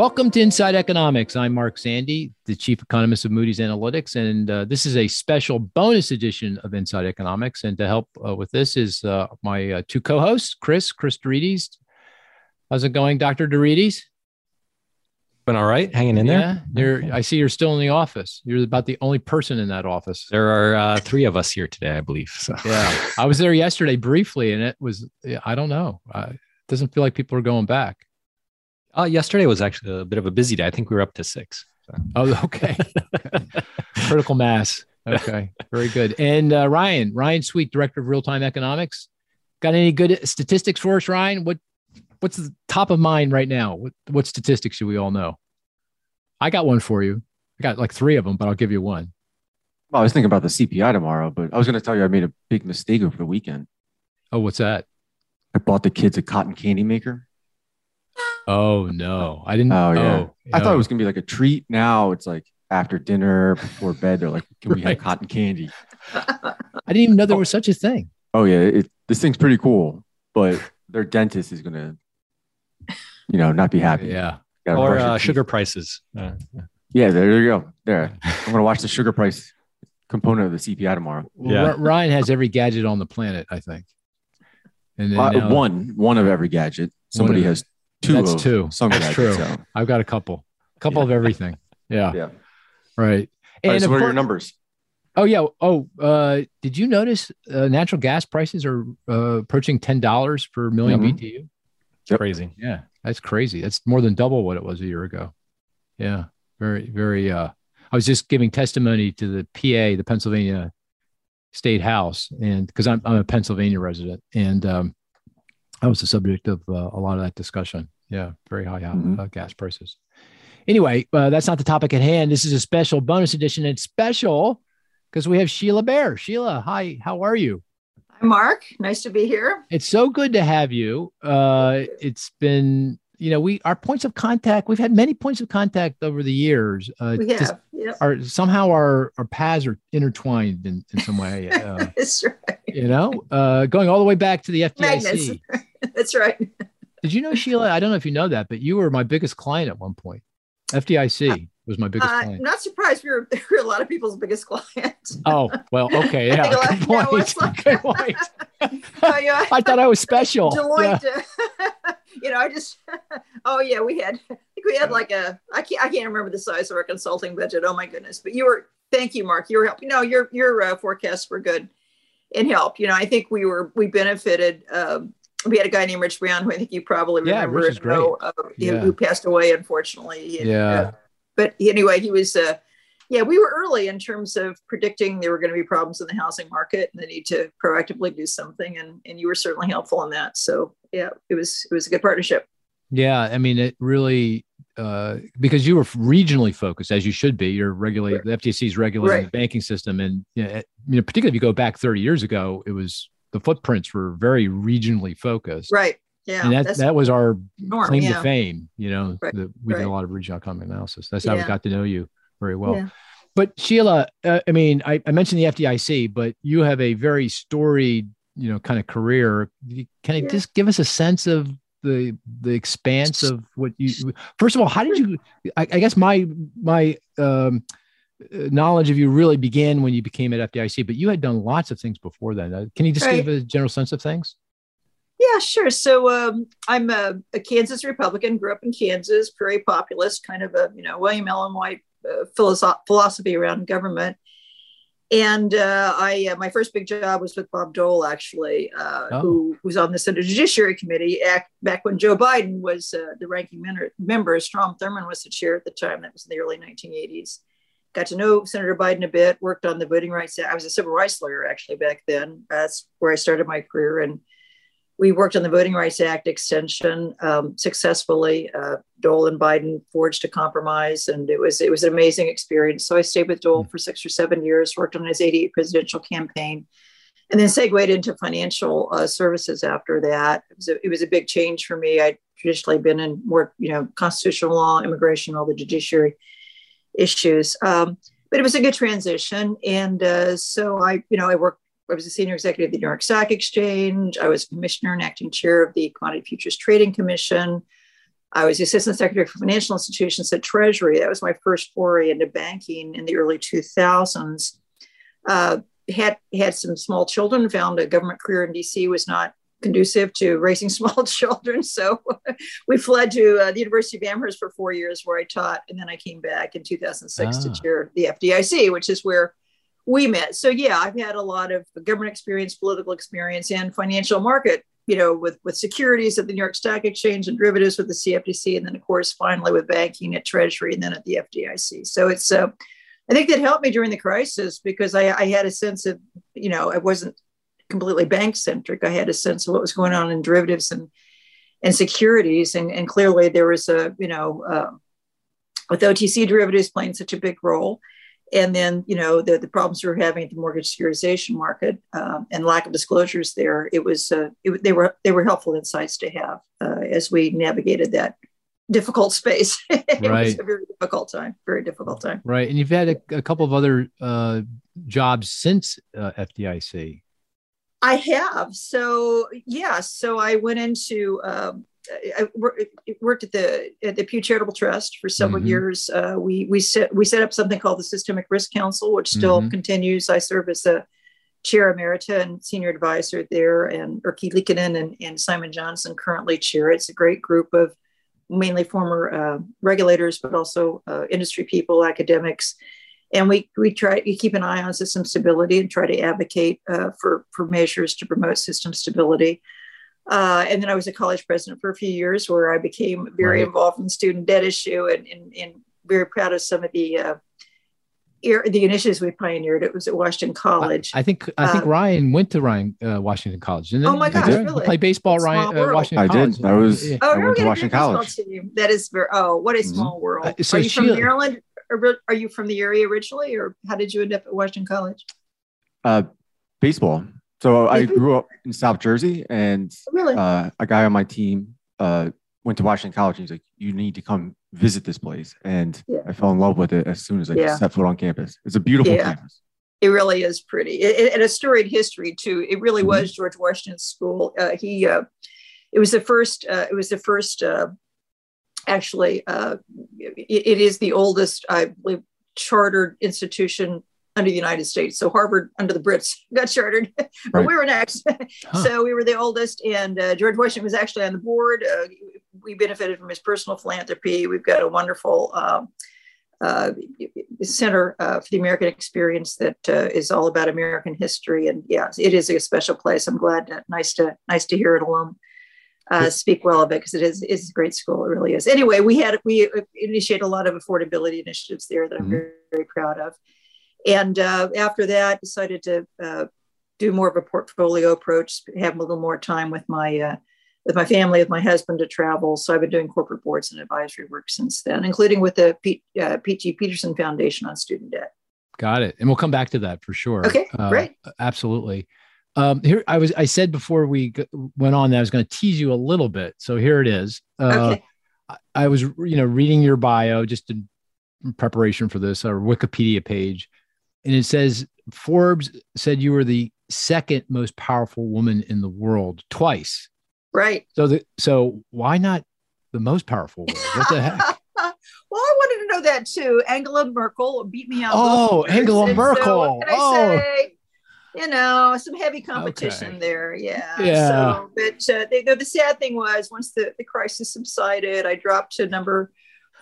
Welcome to Inside Economics. I'm Mark Zandi, the chief economist of Moody's Analytics, and uh, this is a special bonus edition of Inside Economics. And to help uh, with this is uh, my uh, two co-hosts, Chris, Chris deRitis. How's it going, Dr. deRitis? Been all right, hanging in Yeah, there. you're, I see you're still in the office. You're about the only person in that office. There are uh, three of us here today, I believe. So Yeah, I was there yesterday briefly, and it was I don't know. Uh, it doesn't feel like people are going back. Uh, yesterday was actually a bit of a busy day. I think we were up to six. So. Oh, okay. Critical mass. Okay, very good. And uh, Ryan, Ryan Sweet, director of real time economics. Got any good statistics for us, Ryan? What what's the top of mind right now? What what statistics should we all know? I got one for you. I got like three of them, but I'll give you one. Well, I was thinking about the CPI tomorrow, but I was going to tell you I made a big mistake over the weekend. Oh, what's that? I bought the kids a cotton candy maker. Oh no, I didn't. Oh yeah, I thought oh. it was going to be like a treat. Now it's like after dinner, before bed, they're like, "Can we Right. have cotton candy?" I didn't even know there was such a thing. Oh yeah, it, this thing's pretty cool, but their dentist is going to, you know, not be happy. Yeah. Or uh, sugar prices. Uh, Yeah, there you go. There, I'm going to watch the sugar price component of the CPI tomorrow. Yeah. R- Ryan has every gadget on the planet, I think. And then Uh, now- one, one of every gadget. Somebody has two. That's two. Some That's true. so, I've got a couple, a couple of everything. Yeah. Yeah. Right. All right, And so what are your numbers? Oh yeah. Oh, uh, did you notice uh, natural gas prices are uh, approaching ten dollars per 1000000 Mhm. BTU? Yep. Crazy. Yeah, that's crazy. That's more than double what it was a year ago. Yeah, very, very. Uh, I was just giving testimony to the PA, the Pennsylvania State House, and because I'm I'm a Pennsylvania resident, and um, I was the subject of uh, a lot of that discussion. Yeah, very high uh, Mhm. uh, gas prices. Anyway, uh, that's not the topic at hand. This is a special bonus edition. It's special because we have Sheila Bair. Sheila, hi, how are you? Hi, Mark. Nice to be here. It's so good to have you. Uh, it's been, you know, we our points of contact. We've had many points of contact over the years. Uh, We just have. Yep. our somehow our our paths are intertwined in, in some way. Uh, That's right. you know, uh, going all the way back to the FDIC. That's right. Did you know Sheila? I don't know if you know that, but you were my biggest client at one point. FDIC was my biggest Uh, I'm client. not surprised we were, we were a lot of people's biggest client. Oh well, okay, yeah, lot- good point. like- Good point. Yeah. I thought I was special. Deloitte. uh, you know, I just. Oh yeah, we had. I think we had like a. I can't. I can't remember the size of our consulting budget. Oh my goodness! But you were. Thank you, Mark. You were helping. No, your your uh, forecasts were good and help. You know, I think we were we benefited. Um, we had a guy named Rich Brown, who I think you probably Yeah, remember, Rich is and know, uh, who- Yeah. who passed away unfortunately. He had, Yeah. uh, but anyway, he was. Uh, yeah, we were early in terms of predicting there were going to be problems in the housing market and the need to proactively do something, and and you were certainly helpful in that. So yeah, it was it was a good partnership. Yeah, I mean, it really uh, because you were regionally focused, as you should be. You're regulated. The FTC is regulating Right. the banking system, and you know, you know, particularly if you go back 30 years ago, it was the footprints were very regionally focused. Right. Yeah. and that that was our norm. claim yeah. to fame. You know, Right, that we did a lot of regional economic analysis. That's how we got to know you very well. Yeah. But Sheila, uh, I mean, I, I mentioned the FDIC, but you have a very storied, you know, kind of career. Can you Yeah. just give us a sense of the the expanse of what you? First of all, how did you? I, I guess my my um, knowledge of you really began when you became at FDIC, but you had done lots of things before then. Uh, can you just give a general sense of things? Yeah, sure. So um, I'm a, a Kansas Republican, grew up in Kansas, prairie populist, kind of a you know William Allen White uh, philosoph- philosophy around government. And uh, I, uh, my first big job was with Bob Dole, actually, uh, Oh. who was on the Senate Judiciary Committee act, back when Joe Biden was uh, the ranking member. member. Strom Thurmond was the chair at the time. That was in the early 1980s. Got to know Senator Biden a bit. Worked on the Voting Rights Act. I was a civil rights lawyer actually back then. That's where I started my career, and we worked on the Voting Rights Act extension um, successfully. Uh, Dole and Biden forged a compromise, and it was it was an amazing experience. So I stayed with Dole for six or seven years, worked on his 88 presidential campaign, and then segued into financial uh, services after that. It was, a, it was a big change for me. I'd traditionally been in more, you know, constitutional law, immigration, all the judiciary issues. Um, but it was a good transition. And uh, so I, you know, I worked, I was a senior executive of the New York Stock Exchange. I was commissioner and acting chair of the Commodity Futures Trading Commission. I was the assistant secretary for financial institutions at Treasury. That was my first foray into banking in the early 2000s. Uh, had had some small children. Found a government career in DC was not conducive to raising small children. So we fled to uh, the University of Amherst for four years, where I taught, and then I came back in 2006 ah. to chair the FDIC, which is where we met. So yeah, I've had a lot of government experience, political experience, and financial market. You know, with with securities at the New York Stock Exchange and derivatives with the CFTC, and then of course finally with banking at Treasury, and then at the FDIC. So it's uh, I think that helped me during the crisis because I, I had a sense of, you know, I wasn't completely bank centric. I had a sense of what was going on in derivatives and and securities, and, and clearly there was a you know uh, with OTC derivatives playing such a big role, and then you know the the problems we were having at the mortgage securitization market um, and lack of disclosures there. It was uh, it, they were they were helpful insights to have uh, as we navigated that difficult space. it right. was a very difficult time, very difficult time. Right. And you've had a, a couple of other uh, jobs since uh, FDIC. I have. So yeah. So I went into. Um, I worked at the at the Pew Charitable Trust for several mm-hmm. years. Uh, we we set we set up something called the Systemic Risk Council, which still mm-hmm. continues. I serve as the chair emerita and senior advisor there, and Erkki Liikanen and, and Simon Johnson currently chair. It's a great group of mainly former uh, regulators, but also uh, industry people, academics, and we we try to keep an eye on system stability and try to advocate uh, for for measures to promote system stability. Uh, and then I was a college president for a few years, where I became very right. involved in the student debt issue and, and, and, very proud of some of the uh, the initiatives we pioneered. It was at Washington College. I, I think I think uh, Ryan went to Ryan uh, Washington College. Didn't oh my gosh, really? Play baseball, Ryan uh, Washington. I College. did. I was. Yeah. Oh, I went to Washington College. Team. That is very. Oh, what a mm-hmm. small world. Uh, so Are you she, from Maryland? Or are you from the area originally, or how did you end up at Washington College? Uh, baseball. So I grew up in South Jersey, and really? uh, a guy on my team uh, went to Washington College. And he's like, "You need to come visit this place," and yeah. I fell in love with it as soon as I yeah. set foot on campus. It's a beautiful yeah. campus. It really is pretty, it, and a storied history too. It really mm-hmm. was George Washington School. Uh, he, uh, it was the first. Uh, it was the first. Uh, actually, uh, it, it is the oldest, I believe, chartered institution under the United States. So Harvard under the Brits got chartered, but right. we were next. Huh. so we were the oldest, and uh, George Washington was actually on the board. Uh, we benefited from his personal philanthropy. We've got a wonderful um, uh, center uh, for the American experience that uh, is all about American history, and yeah, it is a special place. I'm glad. To, nice to nice to hear it alum. Uh, speak well of it because it is is a great school. It really is. Anyway, we had we initiated a lot of affordability initiatives there that I'm mm-hmm. very, very proud of and uh, after that decided to uh, do more of a portfolio approach have a little more time with my uh, with my family with my husband to travel. So i've been doing corporate boards and advisory work since then including with the P- uh, peterson foundation on student debt. Got it. And we'll come back to that for sure. Okay uh, great. absolutely. Um, here i was i said before we g- went on that i was going to tease you a little bit. So here it is. Uh, okay. I, I was you know reading your bio just in preparation for this or wikipedia page and it says Forbes said you were the second most powerful woman in the world twice. Right. So the so why not the most powerful woman? What the heck? well, I wanted to know that too. Angela Merkel beat me out. Oh, Angela Merkel. So oh. Say? You know, some heavy competition okay. there. Yeah. Yeah. So, but uh, they, the sad thing was once the, the crisis subsided, I dropped to number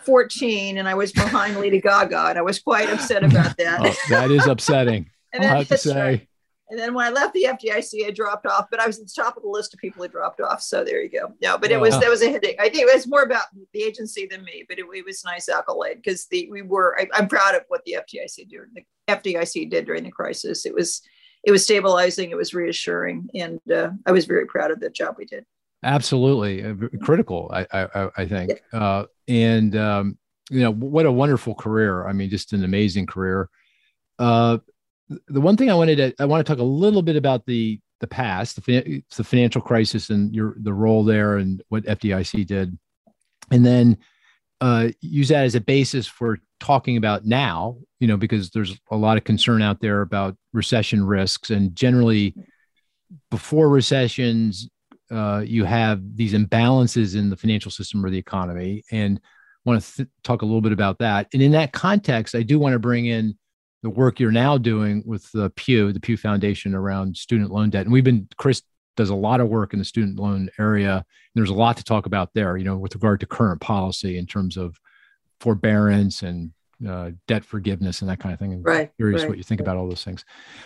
14 and I was behind Lady Gaga and I was quite upset about that. Oh, that is upsetting. and then, I have to say. Right. And then when I left the FDIC, I dropped off, but I was at the top of the list of people who dropped off. So there you go. No, but it was that was a headache. I think it was more about the agency than me, but it, it was nice accolade because the we were. I, am proud of what the FDIC did. The FDIC did during the crisis. It was it was stabilizing. It was reassuring, and uh, I was very proud of the job we did. Absolutely uh, critical, I I, I think, yeah. uh, and um, you know what a wonderful career. I mean, just an amazing career. Uh, the one thing I wanted to I want to talk a little bit about the the past, the, the financial crisis, and your the role there, and what FDIC did, and then uh, use that as a basis for talking about now. You know, because there's a lot of concern out there about recession risks, and generally, before recessions, uh, you have these imbalances in the financial system or the economy, and want to th- talk a little bit about that. And in that context, I do want to bring in the work you're now doing with the Pew, the Pew Foundation around student loan debt. And we've been, Chris does a lot of work in the student loan area. there's a lot to talk about there, you know, with regard to current policy in terms of forbearance and uh, debt forgiveness and that kind of thing. right. Curious right, what you think right. about all those things.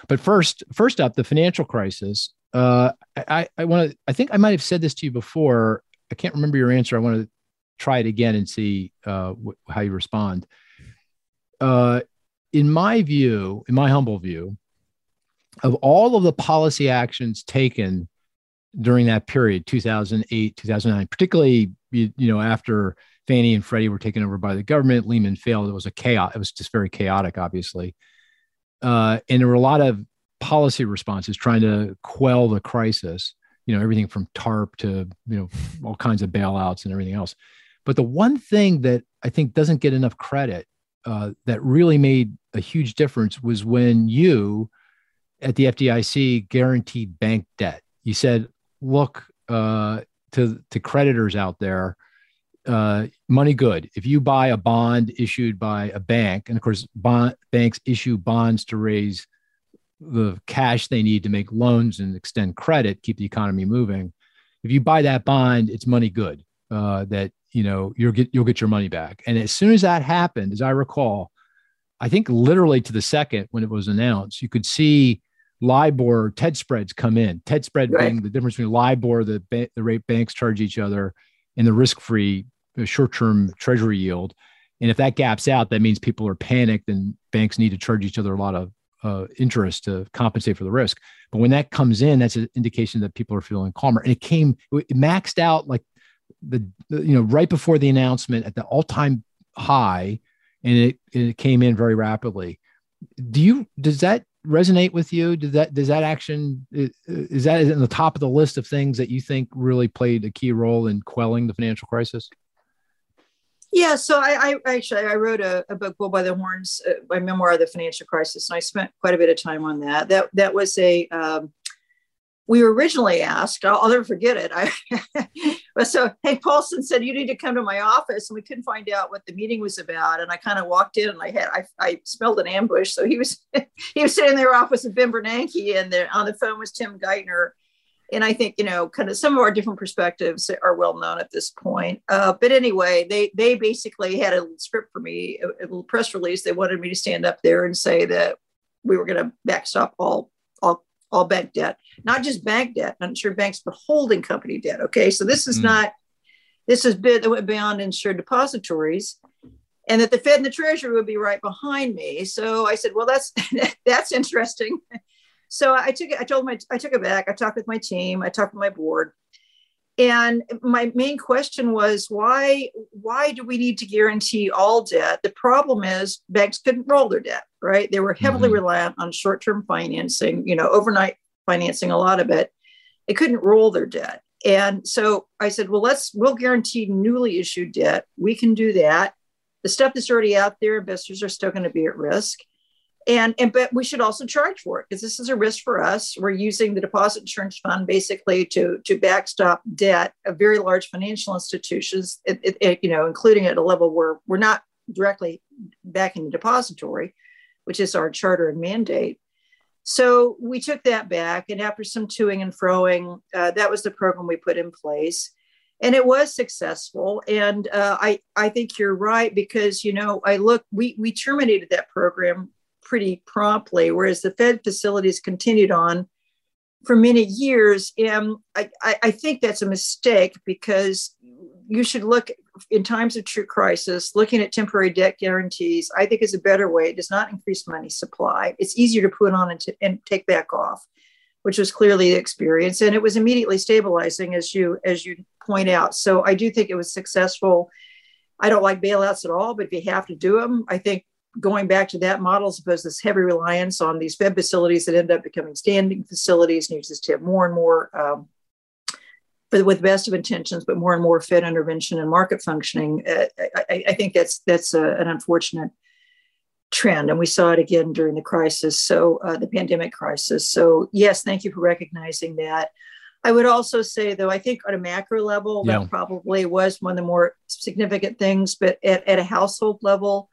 But first, first up, the financial crisis. Uh, I, I want to. I think I might have said this to you before. I can't remember your answer. I want to try it again and see uh, wh- how you respond. Uh, in my view, in my humble view, of all of the policy actions taken during that period, 2008, 2009, particularly you, you know after Fannie and Freddie were taken over by the government, Lehman failed. It was a chaos. It was just very chaotic, obviously, uh, and there were a lot of policy responses trying to quell the crisis. You know, everything from TARP to you know all kinds of bailouts and everything else. But the one thing that I think doesn't get enough credit uh, that really made a huge difference was when you at the FDIC guaranteed bank debt. You said, look uh, to, to creditors out there, uh, money good. If you buy a bond issued by a bank, and of course, bond, banks issue bonds to raise the cash they need to make loans and extend credit, keep the economy moving. If you buy that bond, it's money good. Uh, that you know you'll get you'll get your money back. And as soon as that happened, as I recall, I think literally to the second when it was announced, you could see LIBOR TED spreads come in. TED spread Right. being the difference between LIBOR, the ba- the rate banks charge each other, and the risk free short term treasury yield. And if that gaps out, that means people are panicked and banks need to charge each other a lot of uh, interest to compensate for the risk. But when that comes in, that's an indication that people are feeling calmer. And it came, it maxed out like the, the you know right before the announcement at the all time high, and it it came in very rapidly. Do you does that resonate with you? Does that does that action is that in the top of the list of things that you think really played a key role in quelling the financial crisis? Yeah, so I, I actually I wrote a, a book, Bull by the Horns, uh, my memoir of the financial crisis, and I spent quite a bit of time on that. That that was a um, we were originally asked. I'll, I'll never forget it. I so Hank Paulson said you need to come to my office, and we couldn't find out what the meeting was about. And I kind of walked in, and I had I, I smelled an ambush. So he was he was sitting there off with Ben Bernanke, and the, on the phone was Tim Geithner and I think you know, kind of some of our different perspectives are well known at this point. Uh, but anyway, they they basically had a script for me, a, a, little press release. They wanted me to stand up there and say that we were going to backstop all all all bank debt, not just bank debt, not insured banks, but holding company debt. Okay, so this is mm. not this is bid that went beyond insured depositories. And that the Fed and the Treasury would be right behind me. So I said, "Well, that's that's interesting." So I took it, I told my, I took it back. I talked with my team, I talked with my board. And my main question was why, why do we need to guarantee all debt? The problem is banks couldn't roll their debt, right? They were heavily mm-hmm. reliant on short-term financing, you know, overnight financing, a lot of it. They couldn't roll their debt. And so I said, well, let's, we'll guarantee newly issued debt. We can do that. The stuff that's already out there, investors are still going to be at risk and and but we should also charge for it because this is a risk for us. We're using the deposit insurance fund basically to to backstop debt of very large financial institutions it, it, it, you know including at a level where we're not directly backing the depository which is our charter and mandate. So we took that back and after some toing and froing uh, that was the program we put in place. And it was successful and uh, I, I think you're right because you know i look we, we terminated that program pretty promptly, whereas the Fed facilities continued on for many years. And I, I, think that's a mistake because you should look in times of true crisis, looking at temporary debt guarantees, I think is a better way. It does not increase money supply. It's easier to put on and, to, and take back off, which was clearly the experience. And it was immediately stabilizing as you as you point out. So I do think it was successful. I don't like bailouts at all, but if you have to do them, I think going back to that model as opposed to this heavy reliance on these Fed facilities that end up becoming standing facilities and you just have more and more um, with best of intentions, but more and more Fed intervention and market functioning. Uh, I, I, think that's that's a, an unfortunate trend, and we saw it again during the crisis, so uh, the pandemic crisis. So yes, thank you for recognizing that. I would also say, though, I think on a macro level, yeah. that probably was one of the more significant things. But at, at a household level,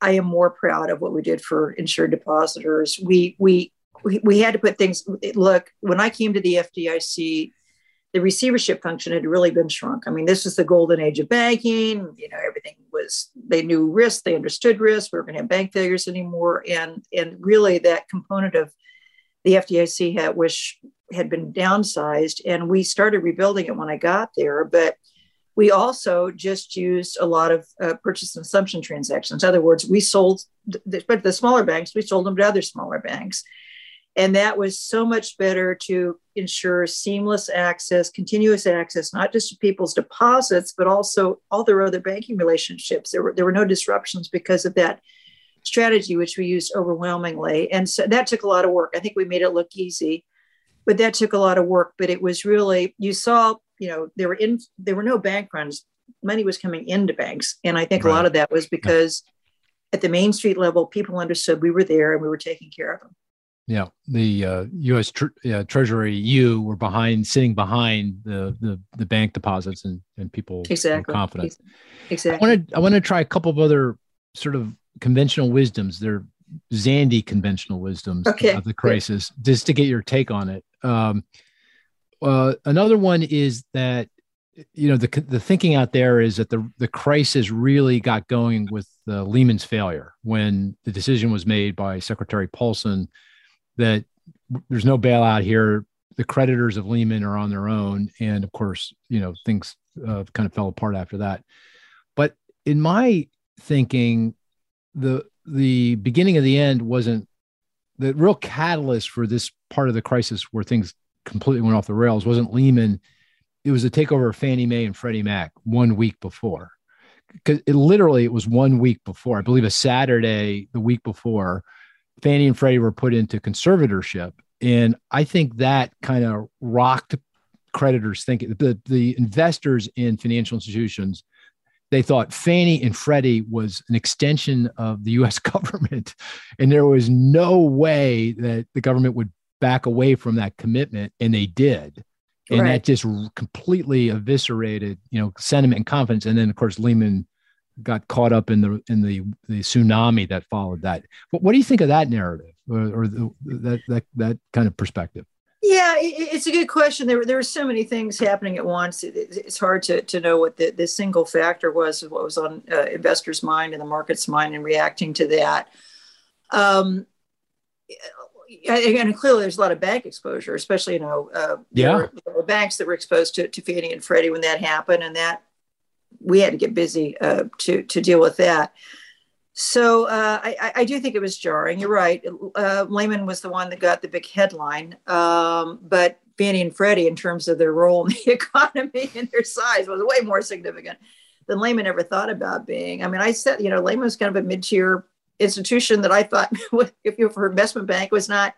I am more proud of what we did for insured depositors. We we we, had to put things. Look, when I came to the FDIC, the receivership function had really been shrunk. I mean, this was the golden age of banking. You know, everything was they knew risk, they understood risk. We were going to have bank failures anymore, and and really that component of the FDIC had which had been downsized, and we started rebuilding it when I got there, but. We also just used a lot of uh, purchase and assumption transactions. In other words, we sold, the, but the smaller banks, we sold them to other smaller banks. And that was so much better to ensure seamless access, continuous access, not just to people's deposits, but also all their other banking relationships. There were, there were no disruptions because of that strategy, which we used overwhelmingly. And so that took a lot of work. I think we made it look easy, but that took a lot of work. But it was really, you saw, you know, there were in there were no bank runs. Money was coming into banks. And I think right. a lot of that was because at the Main Street level, people understood we were there and we were taking care of them. Yeah, the uh, U.S. Tr- uh, Treasury, you were behind, sitting behind the the, the bank deposits, and and people exactly were confident. Exactly. I want to I want to try a couple of other sort of conventional wisdoms. They're Zandi conventional wisdoms okay. of the crisis, just to get your take on it. Um, uh, another one is that you know the the thinking out there is that the the crisis really got going with the Lehman's failure when the decision was made by Secretary Paulson that there's no bailout here. The creditors of Lehman are on their own, and of course, you know things uh, kind of fell apart after that. But in my thinking, the the beginning of the end wasn't the real catalyst for this part of the crisis where things completely went off the rails wasn't Lehman. It was a takeover of Fannie Mae and Freddie Mac one week before. Because it literally it was one week before, I believe a Saturday the week before, Fannie and Freddie were put into conservatorship. And I think that kind of rocked creditors thinking the, the investors in financial institutions they thought Fannie and Freddie was an extension of the US government. And there was no way that the government would back away from that commitment. And they did. And right. that just completely eviscerated, you know, sentiment and confidence. And then of course Lehman got caught up in the in the the tsunami that followed that. What, what do you think of that narrative or, or the, that that that kind of perspective? Yeah, it's a good question. There, there were so many things happening at once. It's hard to, to know what the, the single factor was, what was on uh, investors' mind and the market's mind, and reacting to that. Um, and clearly, there's a lot of bank exposure, especially you know, uh, yeah, there were, there were banks that were exposed to, to Fannie and Freddie when that happened, and that we had to get busy uh, to to deal with that. So uh, I, I, do think it was jarring. You're right. Uh, Lehman was the one that got the big headline, um, but Fannie and Freddie, in terms of their role in the economy and their size, was way more significant than Lehman ever thought about being. I mean, I said, you know, Lehman was kind of a mid-tier institution that I thought, if you for investment bank, was not.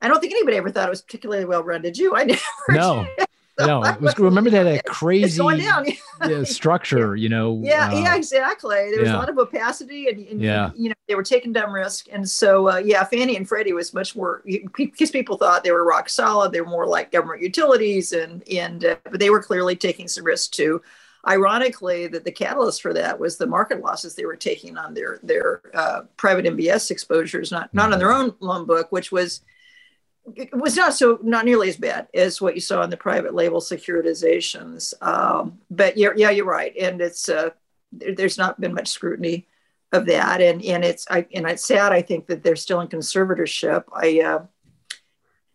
I don't think anybody ever thought it was particularly well run. Did you? I never. No. Did no, it was, remember that a crazy yeah, structure, you know. Yeah, uh, yeah, exactly. There was yeah. a lot of opacity, and, and, yeah. you know they were taking dumb risk, and so uh, yeah, Fannie and Freddie was much more because people thought they were rock solid. They were more like government utilities, and and uh, but they were clearly taking some risk too. Ironically, that the catalyst for that was the market losses they were taking on their their uh, private MBS exposures, not not on their mm-hmm. own loan book, which was was not so not nearly as bad as what you saw in the private label securitizations. Um, but yeah, yeah, you're right, and it's uh, there, there's not been much scrutiny of that, and and it's I and it's sad. I think that they're still in conservatorship. I uh,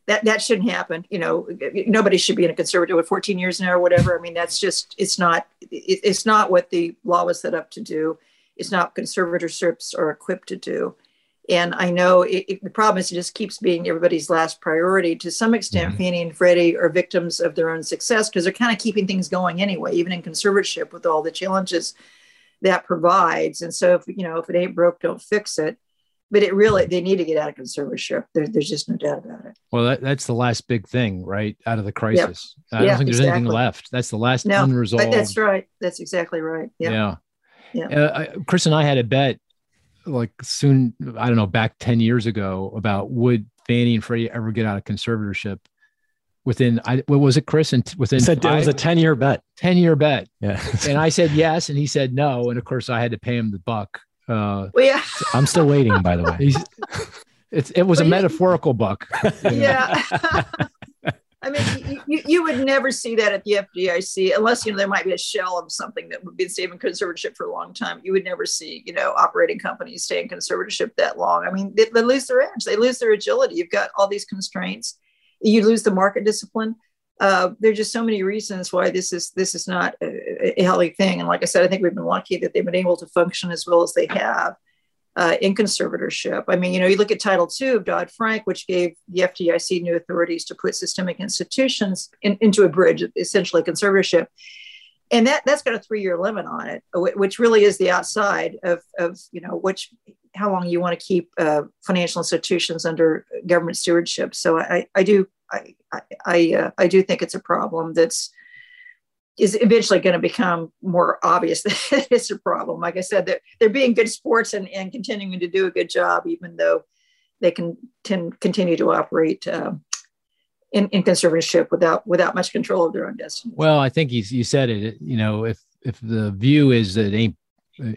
that that shouldn't happen. You know, nobody should be in a conservatorship with 14 years now or whatever. I mean, that's just it's not it, it's not what the law was set up to do. It's not conservatorships are equipped to do. And I know it, it, the problem is it just keeps being everybody's last priority. To some extent, mm-hmm. Fannie and Freddie are victims of their own success because they're kind of keeping things going anyway, even in conservatorship with all the challenges that provides. And so, if you know, if it ain't broke, don't fix it. But it really, they need to get out of conservatorship. There, there's just no doubt about it. Well, that, that's the last big thing, right? Out of the crisis. Yep. I don't think there's exactly. anything left. That's the last no, unresolved. That's right. That's exactly right. Yeah. Yeah. yeah. Uh, Chris and I had a bet like soon, I don't know, back 10 years ago about would Fannie and Freddie ever get out of conservatorship? within I what was it, Chris? And within said five, it was a 10 year bet. 10 year bet. Yeah. and I said yes, and he said no. And of course I had to pay him the buck. Uh, well, yeah. I'm still waiting, by the way. He's, it's, it was well, a metaphorical buck. Yeah. I mean, you, you would never see that at the FDIC unless, you know, there might be a shell of something that would be staying in conservatorship for a long time. You would never see, you know, operating companies stay in conservatorship that long. I mean, they, they lose their edge, they lose their agility. You've got all these constraints. You lose the market discipline. Uh, there are just so many reasons why this is this is not a, a healthy thing. And like I said, I think we've been lucky that they've been able to function as well as they have uh, in conservatorship. I mean, you know, you look at Title II of Dodd Frank, which gave the FDIC new authorities to put systemic institutions in, into a bridge, essentially conservatorship. And that, that's got a three year limit on it, which really is the outside of, of you know, which how long you want to keep uh, financial institutions under government stewardship. So I, I do I I, uh, I do think it's a problem that's is eventually going to become more obvious that it's a problem. Like I said, they're, they're being good sports and, and continuing to do a good job, even though they can tend, continue to operate um, in, in conservatorship without without much control of their own destiny. Well, I think he's, you said it. You know, if if the view is that it ain't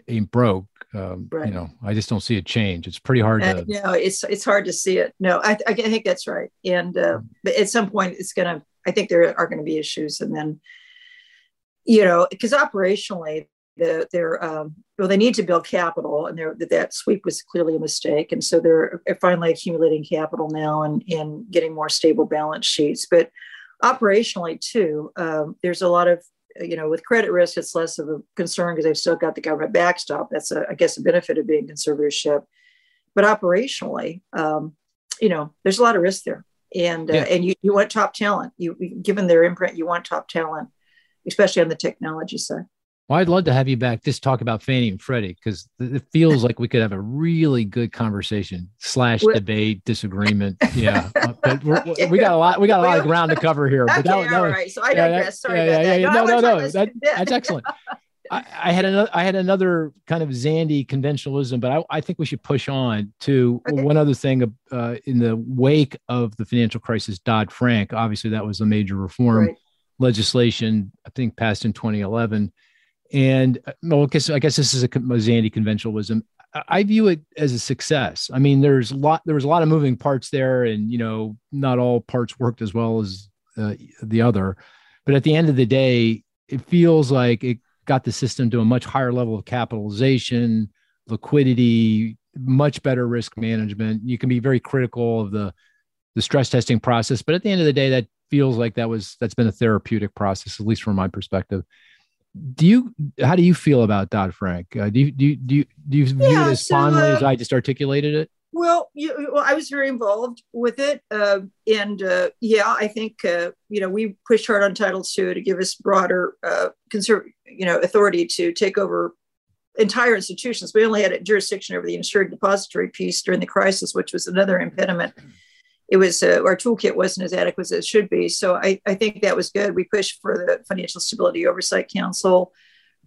ain't broke, um, right. you know, I just don't see a change. It's pretty hard to. You know, it's it's hard to see it. No, I, I think that's right. And uh, but at some point, it's gonna. I think there are going to be issues, and then you know, because operationally, the, they're um, well, they need to build capital, and that sweep was clearly a mistake, and so they're finally accumulating capital now and and getting more stable balance sheets. But operationally, too, um, there's a lot of you know, with credit risk, it's less of a concern because they've still got the government backstop. That's, a, I guess, a benefit of being conservatorship. But operationally, um, you know, there's a lot of risk there, and uh, yeah. and you, you want top talent. You given their imprint, you want top talent especially on the technology side. Well, I'd love to have you back just talk about Fannie and Freddie because it feels like we could have a really good conversation slash debate disagreement. Yeah, but we got a lot. We got a lot of ground to cover here. But that, that was, right. So I digress. Yeah, Sorry yeah, about yeah, that. Yeah, no, no, no. no. That, that's excellent. I, I, had another. I had another kind of Zandi conventionalism, but I, I think we should push on to okay. one other thing. Uh, in the wake of the financial crisis, Dodd Frank, obviously that was a major reform. Right legislation, I think passed in 2011. And uh, well, I guess, I guess this is a, Zandi conventionalism. I view it as a success. I mean, there's a lot, there was a lot of moving parts there, and you know, not all parts worked as well as uh, the other. But at the end of the day, it feels like it got the system to a much higher level of capitalization, liquidity, much better risk management. You can be very critical of the the stress testing process, but at the end of the day, that feels like that was that's been a therapeutic process, at least from my perspective. Do you? How do you feel about Dodd Frank? Uh, do you do you, do you, do you view yeah, it as so, fondly uh, as I just articulated it? Well, you, well, I was very involved with it, uh, and uh, yeah, I think uh, you know we pushed hard on Title II to give us broader uh, conserv- you know authority to take over entire institutions. We only had a jurisdiction over the insured depository piece during the crisis, which was another impediment it was uh, our toolkit wasn't as adequate as it should be. So I, I think that was good. We pushed for the Financial Stability Oversight Council.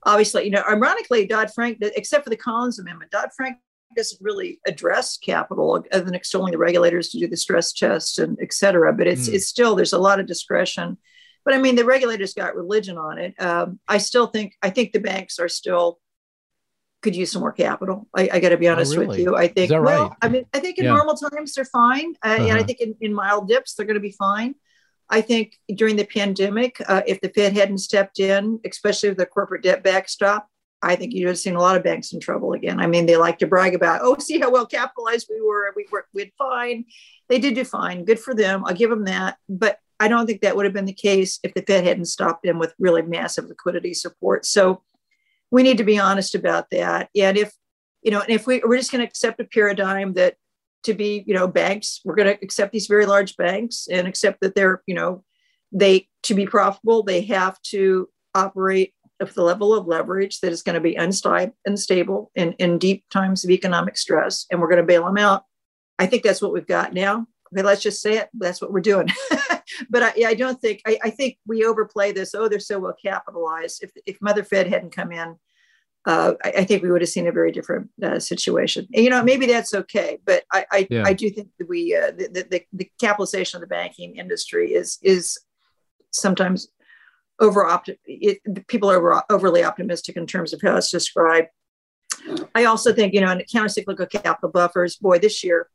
Obviously, you know, ironically, Dodd Frank, except for the Collins Amendment, Dodd Frank doesn't really address capital other than extolling the regulators to do the stress tests and et cetera. But it's mm. it's still there's a lot of discretion. But I mean, the regulators got religion on it. Um, I still think I think the banks are still could use some more capital. I, I got to be oh, honest oh, really? with you. I think, well, right? I mean, I think in yeah. normal times they're fine. Uh, uh-huh. And I uh-huh. think in, in mild dips, they're going to be fine. I think during the pandemic, uh, if the Fed hadn't stepped in, especially with the corporate debt backstop, I think you'd have seen a lot of banks in trouble again. I mean, they like to brag about, oh, see how well capitalized we were. We were we did fine. They did do fine. Good for them. I'll give them that. But I don't think that would have been the case if the Fed hadn't stopped in with really massive liquidity support. So we need to be honest about that. And if, you know, and if we, we're just going to accept a paradigm that to be, you know, banks, we're going to accept these very large banks and accept that they're, you know, they, to be profitable, they have to operate at the level of leverage that is going to be unstable, in, in deep times of economic stress, and we're going to bail them out. I think that's what we've got now. Okay, let's just say it. That's what we're doing. but I, I don't think I, I, think we overplay this. Oh, they're so well capitalized. If if Mother Fed hadn't come in, uh, I, I, think we would have seen a very different uh, situation. And, you know, maybe that's okay, but I I, yeah. I do think that we uh, the, the, the capitalization of the banking industry is is sometimes over opti- it, people are over, overly optimistic in terms of how it's described. I also think you know, in countercyclical capital buffers, boy, this year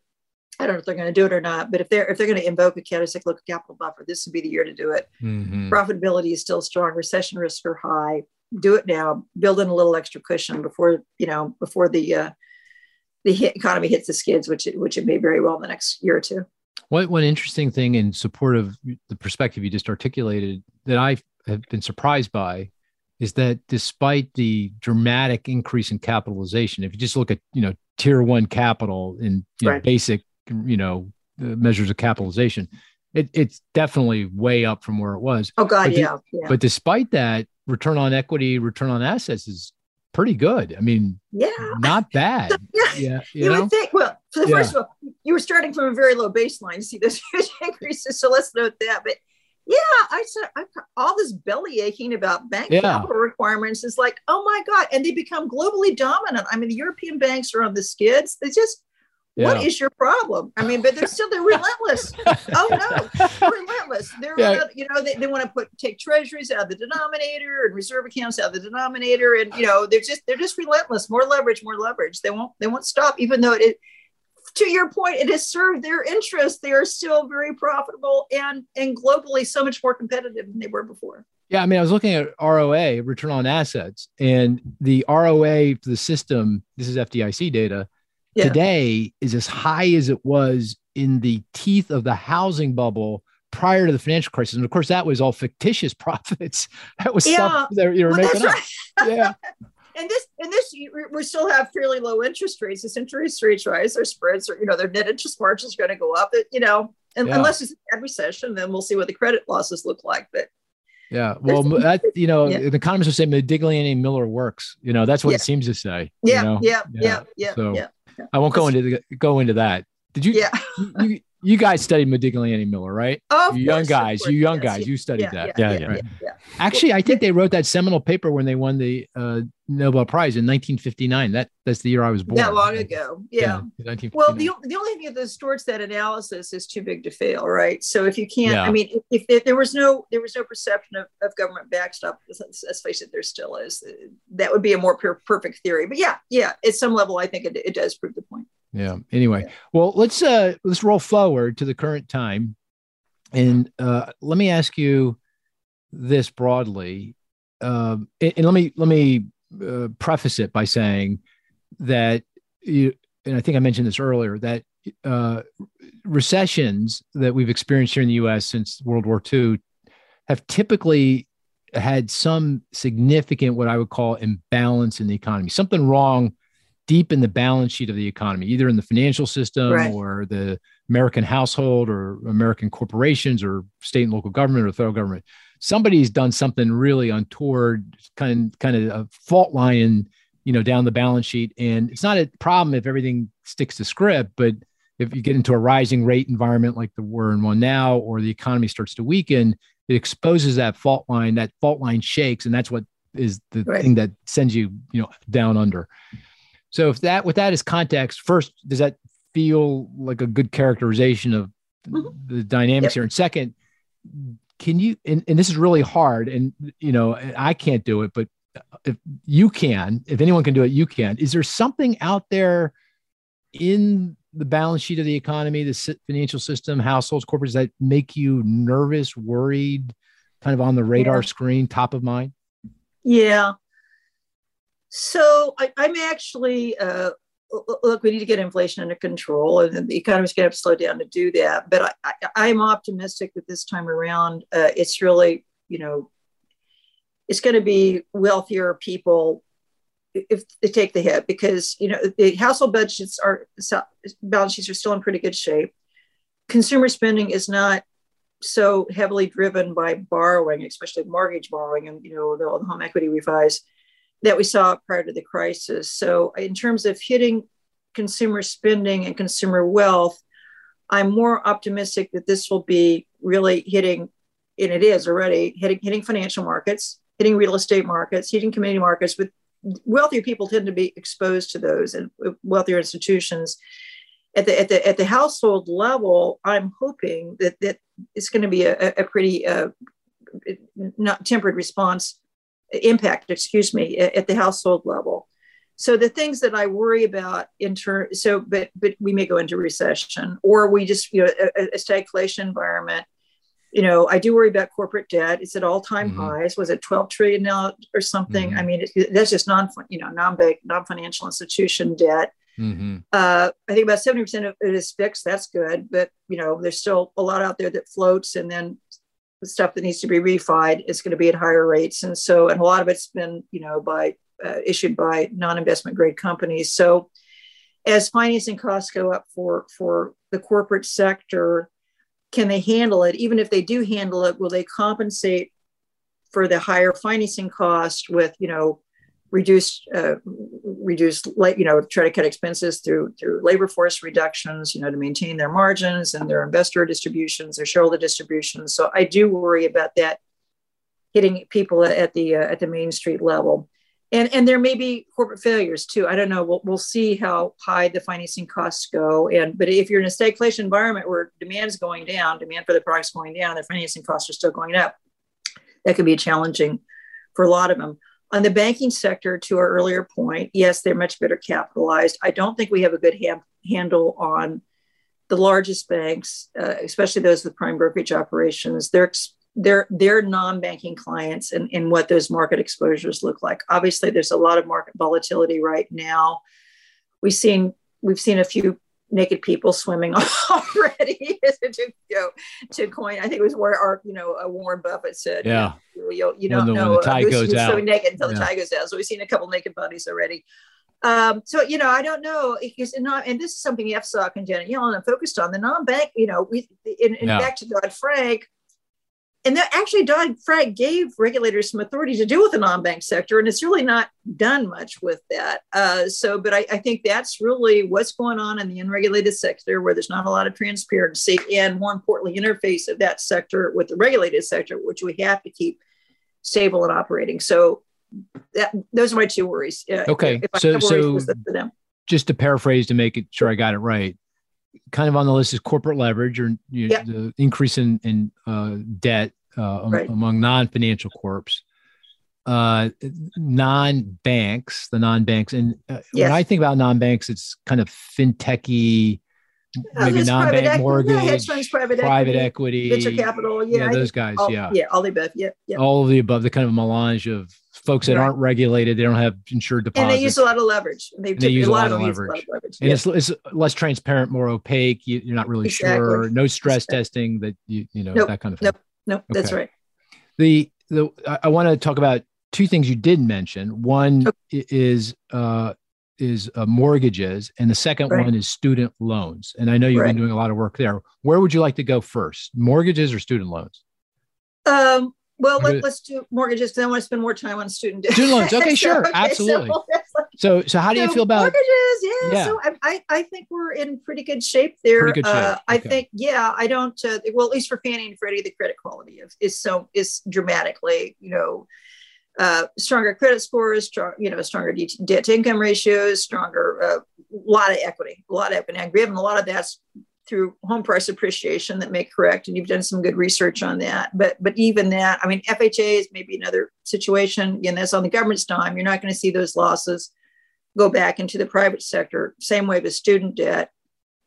I don't know if they're going to do it or not, but if they're if they're going to invoke a countercyclical capital buffer, this would be the year to do it. Mm-hmm. Profitability is still strong, recession risks are high do it now, build in a little extra cushion before, you know, before the, uh, the economy hits the skids, which it, which it may very well in the next year or two. What one interesting thing in support of the perspective you just articulated that I have been surprised by is that despite the dramatic increase in capitalization, if you just look at you know tier one capital in right. know, basic you know measures of capitalization, it, it's definitely way up from where it was. Oh God, yeah, yeah. But despite that, return on equity, return on assets is pretty good. I mean, yeah, not bad. yeah, yeah you, you would think. Well, so yeah. first of all, you were starting from a very low baseline to see those huge increases. So let's note that. But yeah, I said I, all this belly aching about bank yeah. capital requirements is like, oh my god, and they become globally dominant. I mean, the European banks are on the skids. They just yeah. What is your problem? I mean, but they're still they're relentless. oh no, relentless. They're yeah. you know they, they want to put take treasuries out of the denominator and reserve accounts out of the denominator, and you know they're just they're just relentless. More leverage, more leverage. They won't they won't stop, even though it. To your point, it has served their interest. They are still very profitable and and globally so much more competitive than they were before. Yeah, I mean, I was looking at ROA, return on assets, and the ROA for the system. This is FDIC data yeah. today is as high as it was in the teeth of the housing bubble prior to the financial crisis. And of course, that was all fictitious profits. That was yeah. stuff that you were well, making up. Right. Yeah. and this, and this, we still have fairly low interest rates. As interest rates rise, their spreads are, you know, their net interest margins are going to go up. It, you know, and, yeah. unless it's a bad recession, then we'll see what the credit losses look like. But yeah, well, that you know, yeah. the economists will say Modigliani Miller works. You know, that's what yeah. it seems to say. Yeah, you know? yeah, yeah, yeah. So, yeah. I won't go into the, go into that. Did you? Yeah. you, you guys studied Modigliani Miller, right? Oh, you young guys, you young guys, you studied yeah, that. Yeah, yeah, right. yeah, Actually, I think they wrote that seminal paper when they won the uh, Nobel Prize in 1959. That that's the year I was born. That long ago. Yeah. well, the, the only thing that distorts that analysis is too big to fail, right? So if you can't, I mean, if, if, there was no there was no perception of, of government backstop, let's face it, there still is. That would be a more per- perfect theory. But yeah, yeah, at some level, I think it, it does prove the point yeah. Anyway well let's uh let's roll forward to the current time. And uh let me ask you this broadly. Um and, and let me let me uh, preface it by saying that you and i think i mentioned this earlier that uh recessions that we've experienced here in the us since world war ii have typically had some significant what i would call imbalance in the economy something wrong deep in the balance sheet of the economy, either in the financial system right. or the American household or American corporations or state and local government or federal government. Somebody's done something really untoward, kind of, kind of a fault line, you know, down the balance sheet. And it's not a problem if everything sticks to script, but if you get into a rising rate environment like the we're in one now, or the economy starts to weaken, it exposes that fault line. That fault line shakes, and that's what is the right. thing that sends you, you know, down under. So if that with that as context, first, does that feel like a good characterization of mm-hmm. the dynamics yep. here? And second, can you and, and this is really hard, and you know, I can't do it, but if you can, if anyone can do it, you can. Is there something out there in the balance sheet of the economy, the financial system, households, corporates that make you nervous, worried, kind of on the radar yeah. screen, top of mind? Yeah. So I, am actually uh, look. We need to get inflation under control, and the economy's going to have to slow down to do that. But I, am optimistic that this time around, uh, it's really you know, it's going to be wealthier people if they take the hit because you know the household budgets are balance sheets are still in pretty good shape. Consumer spending is not so heavily driven by borrowing, especially mortgage borrowing and you know the, the home equity refis that we saw prior to the crisis. So, in terms of hitting consumer spending and consumer wealth, I'm more optimistic that this will be really hitting, and it is already hitting, hitting financial markets, hitting real estate markets, hitting community markets with wealthier people tend to be exposed to those and wealthier institutions. At the, at the, at the household level, I'm hoping that, that it's going to be a, a pretty uh, not tempered response impact, excuse me, at the household level. So the things that I worry about in terms, so but but we may go into recession, or we just you know a, a stagflation environment. You know, I do worry about corporate debt. It's at all time mm-hmm. highs. Was it 12 trillion now or something? Mm-hmm. I mean, it, that's just non you know non bank non financial institution debt. Mm-hmm. Uh, I think about 70% of it is fixed. That's good. But, you know, there's still a lot out there that floats. And then the stuff that needs to be refied is going to be at higher rates. And so, and a lot of it's been, you know, by uh, issued by non-investment grade companies. So as financing costs go up for, for the corporate sector, can they handle it? Even if they do handle it, will they compensate for the higher financing cost with, you know, reduced uh, reduced you know try to cut expenses through through labor force reductions you know to maintain their margins and their investor distributions their shareholder distributions. So i do worry about that hitting people at the uh, at the main street level. And and there may be corporate failures too. I don't know. We'll, we'll see how high the financing costs go. And but if you're in a stagflation environment where demand is going down demand for the products going down the financing costs are still going up that could be challenging for a lot of them on the banking sector, to our earlier point, yes, they're much better capitalized. I don't think we have a good ha- handle on the largest banks, uh, especially those with prime brokerage operations. Their their their non-banking clients and, and what those market exposures look like. Obviously, there's a lot of market volatility right now. We've seen we've seen a few naked people swimming already to go to coin. I think it was where our, you know, Warren Buffett said, yeah, you, you, you don't the, know. The tide goes out. So naked until yeah. the tide goes out. So we've seen a couple naked bodies already. Um, so you know, I don't know because not, and this is something FSOC and Janet Yellen focused on the non-bank. You know, we in, in yeah. back to Dodd Frank and that actually Dodd Frank gave regulators some authority to deal with the non-bank sector, and it's really not done much with that. Uh, so, but I, I, think that's really what's going on in the unregulated sector, where there's not a lot of transparency, and more importantly, interface of that sector with the regulated sector, which we have to keep stable and operating. So, that those are my two worries. Uh, okay, so so just to paraphrase to make it sure I got it right, kind of on the list is corporate leverage or you know, the increase in, in uh, debt uh, right. among non-financial corps, uh, non-banks, the non-banks. And uh, yes. when I think about non-banks, it's kind of fintechy, maybe non-bank equity, mortgage, yeah, hedge funds, private, private equity, equity, venture capital. Yeah, yeah those guys. All, yeah, yeah, all the above. Yeah, yeah, all of the above. The kind of melange of folks that right. aren't regulated, they don't have insured deposits, and they use a lot of leverage. They, they use a lot, of leverage. leverage. And yeah. it's, it's less transparent, more opaque. You, are not really exactly. sure. No stress exactly. testing that you you know nope. that kind of thing. Nope, nope, okay. that's right. The the I, I want to talk about two things you did mention. One okay. is uh, is uh, mortgages, and the second right. one is student loans. And I know you've right. been doing a lot of work there. Where would you like to go first, mortgages or student loans? Um, well, let, us do mortgages because I want to spend more time on student debt. Student loans. Okay, sure, okay, absolutely. So, so, so, how do so you feel about mortgages? Yeah, yeah. So I, I think we're in pretty good shape there. Good shape. Uh, I think, yeah, I don't. Uh, well, at least for Fannie and Freddie, the credit quality is, is so is dramatically, you know, uh, stronger credit scores, you know, stronger debt to income ratios, stronger, a uh, lot of equity, a lot of equity. And given a lot of that's through home price appreciation that may correct, and you've done some good research on that. But but even that, I mean, FHA is maybe another situation. Again, that's on the government's dime. You're not going to see those losses go back into the private sector. Same way with student debt,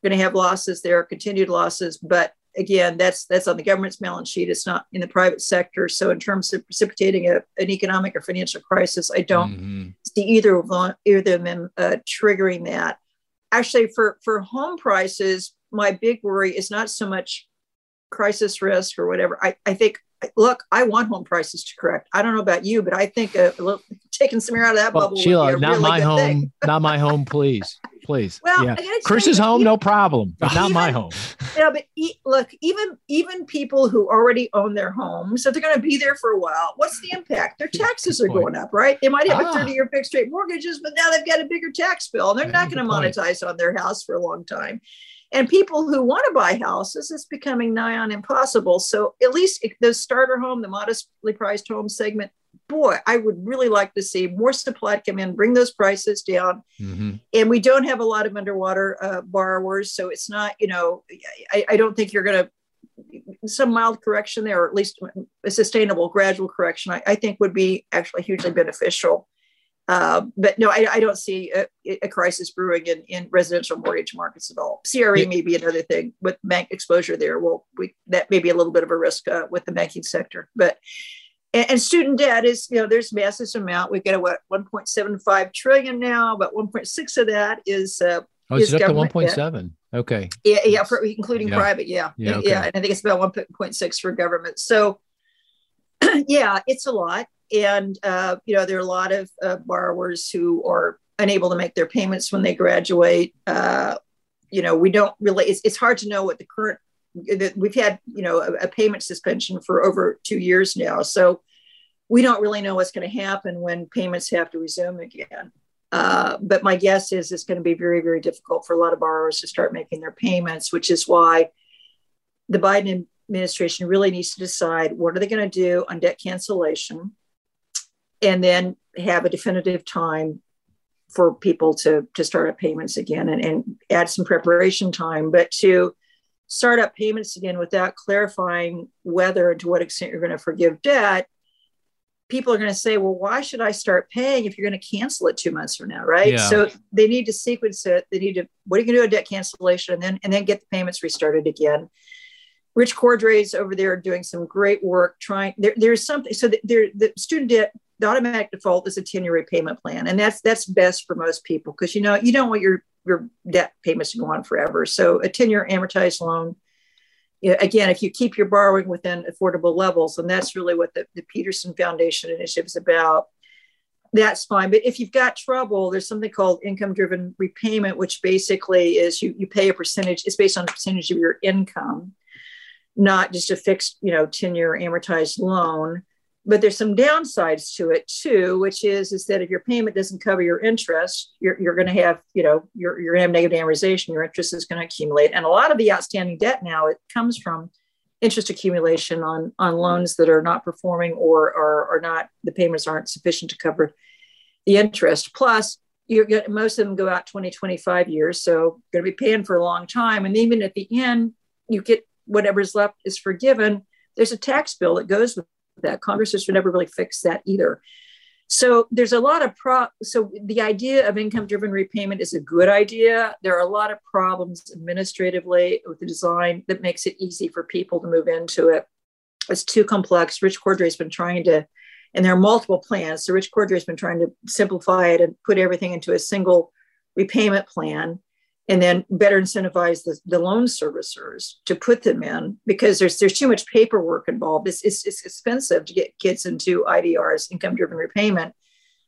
going to have losses there, continued losses. But again, that's that's on the government's balance sheet. It's not in the private sector. So in terms of precipitating a, an economic or financial crisis, I don't mm-hmm. see either of them, either of them uh, triggering that. Actually, for for home prices, my big worry is not so much crisis risk or whatever. I, I think, look, I want home prices to correct. I don't know about you, but I think a, a little, taking some air out of that well, bubble. Sheila, not really my home, not my home, please. Please. Well, yeah. Chris's home, even, no problem, but not my home. Yeah, but e- look, even even people who already own their homes, so they're going to be there for a while. What's the impact? Their taxes are going up, right? They might have ah. a thirty-year fixed rate mortgages, but now they've got a bigger tax bill, and they're not going to monetize on their house for a long time. And people who want to buy houses, it's becoming nigh on impossible. So at least the starter home, the modestly priced home segment, boy, I would really like to see more supply come in, bring those prices down. Mm-hmm. And we don't have a lot of underwater uh, borrowers. So it's not, you know, I, I don't think you're going to, some mild correction there, or at least a sustainable gradual correction, I, I think would be actually hugely beneficial. Uh, but no, I, I don't see a, a, crisis brewing in, in residential mortgage markets at all. CRE yeah. may be another thing with bank exposure there. Well, we, that may be a little bit of a risk uh, with the banking sector, but and, and, student debt is you know there's massive amount. We've got a, what 1.75 trillion now, but 1.6 of that is uh, oh, it's up to 1.7. Okay. Yeah, yeah, for, including yeah. private. Yeah, yeah, okay. yeah, and I think it's about 1.6 for government. So yeah, it's a lot and uh, you know there are a lot of uh, borrowers who are unable to make their payments when they graduate uh, you know we don't really it's, it's hard to know what the current that we've had you know a, a, payment suspension for over two years now. So we don't really know what's going to happen when payments have to resume again. Uh, but my guess is it's going to be very very difficult for a lot of borrowers to start making their payments which is why the biden administration really needs to decide what are they going to do on debt cancellation and then have a definitive time for people to to start up payments again and, and add some preparation time. But to start up payments again without clarifying whether and to what extent you're going to forgive debt people are going to say well why should i start paying if you're going to cancel it two months from now right? Yeah. so they need to sequence it. They need to what are you going to do a debt cancellation? And then and then get the payments restarted again. Rich Cordray over there doing some great work trying there, there's something so there the student debt the automatic default is a 10 year repayment plan and that's that's best for most people because you know you don't want your your debt payments go on forever. So a 10 year amortized loan again if you keep your borrowing within affordable levels and that's really what the, the peterson foundation initiative is about that's fine. But if you've got trouble there's something called income driven repayment which basically is you, you pay a percentage it's based on a percentage of your income not just a fixed you know 10 year amortized loan but there's some downsides to it too which is is that if your payment doesn't cover your interest you're, you're going to have you know you're, you're going to have negative amortization your interest is going to accumulate. And a lot of the outstanding debt now it comes from interest accumulation on on loans that are not performing or are, are not the payments aren't sufficient to cover the interest. Plus you're most of them go out 20 25 years so going to be paying for a long time. And even at the end you get whatever's left is forgiven. There's a tax bill that goes with that. Congress has never really fixed that either. So there's a lot of pro. So the idea of income-driven repayment is a good idea. There are a lot of problems administratively with the design that makes it easy for people to move into it. It's too complex. Rich Cordray has been trying to, and there are multiple plans. So Rich Cordray has been trying to simplify it and put everything into a single repayment plan and then better incentivize the, the loan servicers to put them in because there's there's too much paperwork involved. It's, it's, it's expensive to get kids into IDRs, income driven repayment.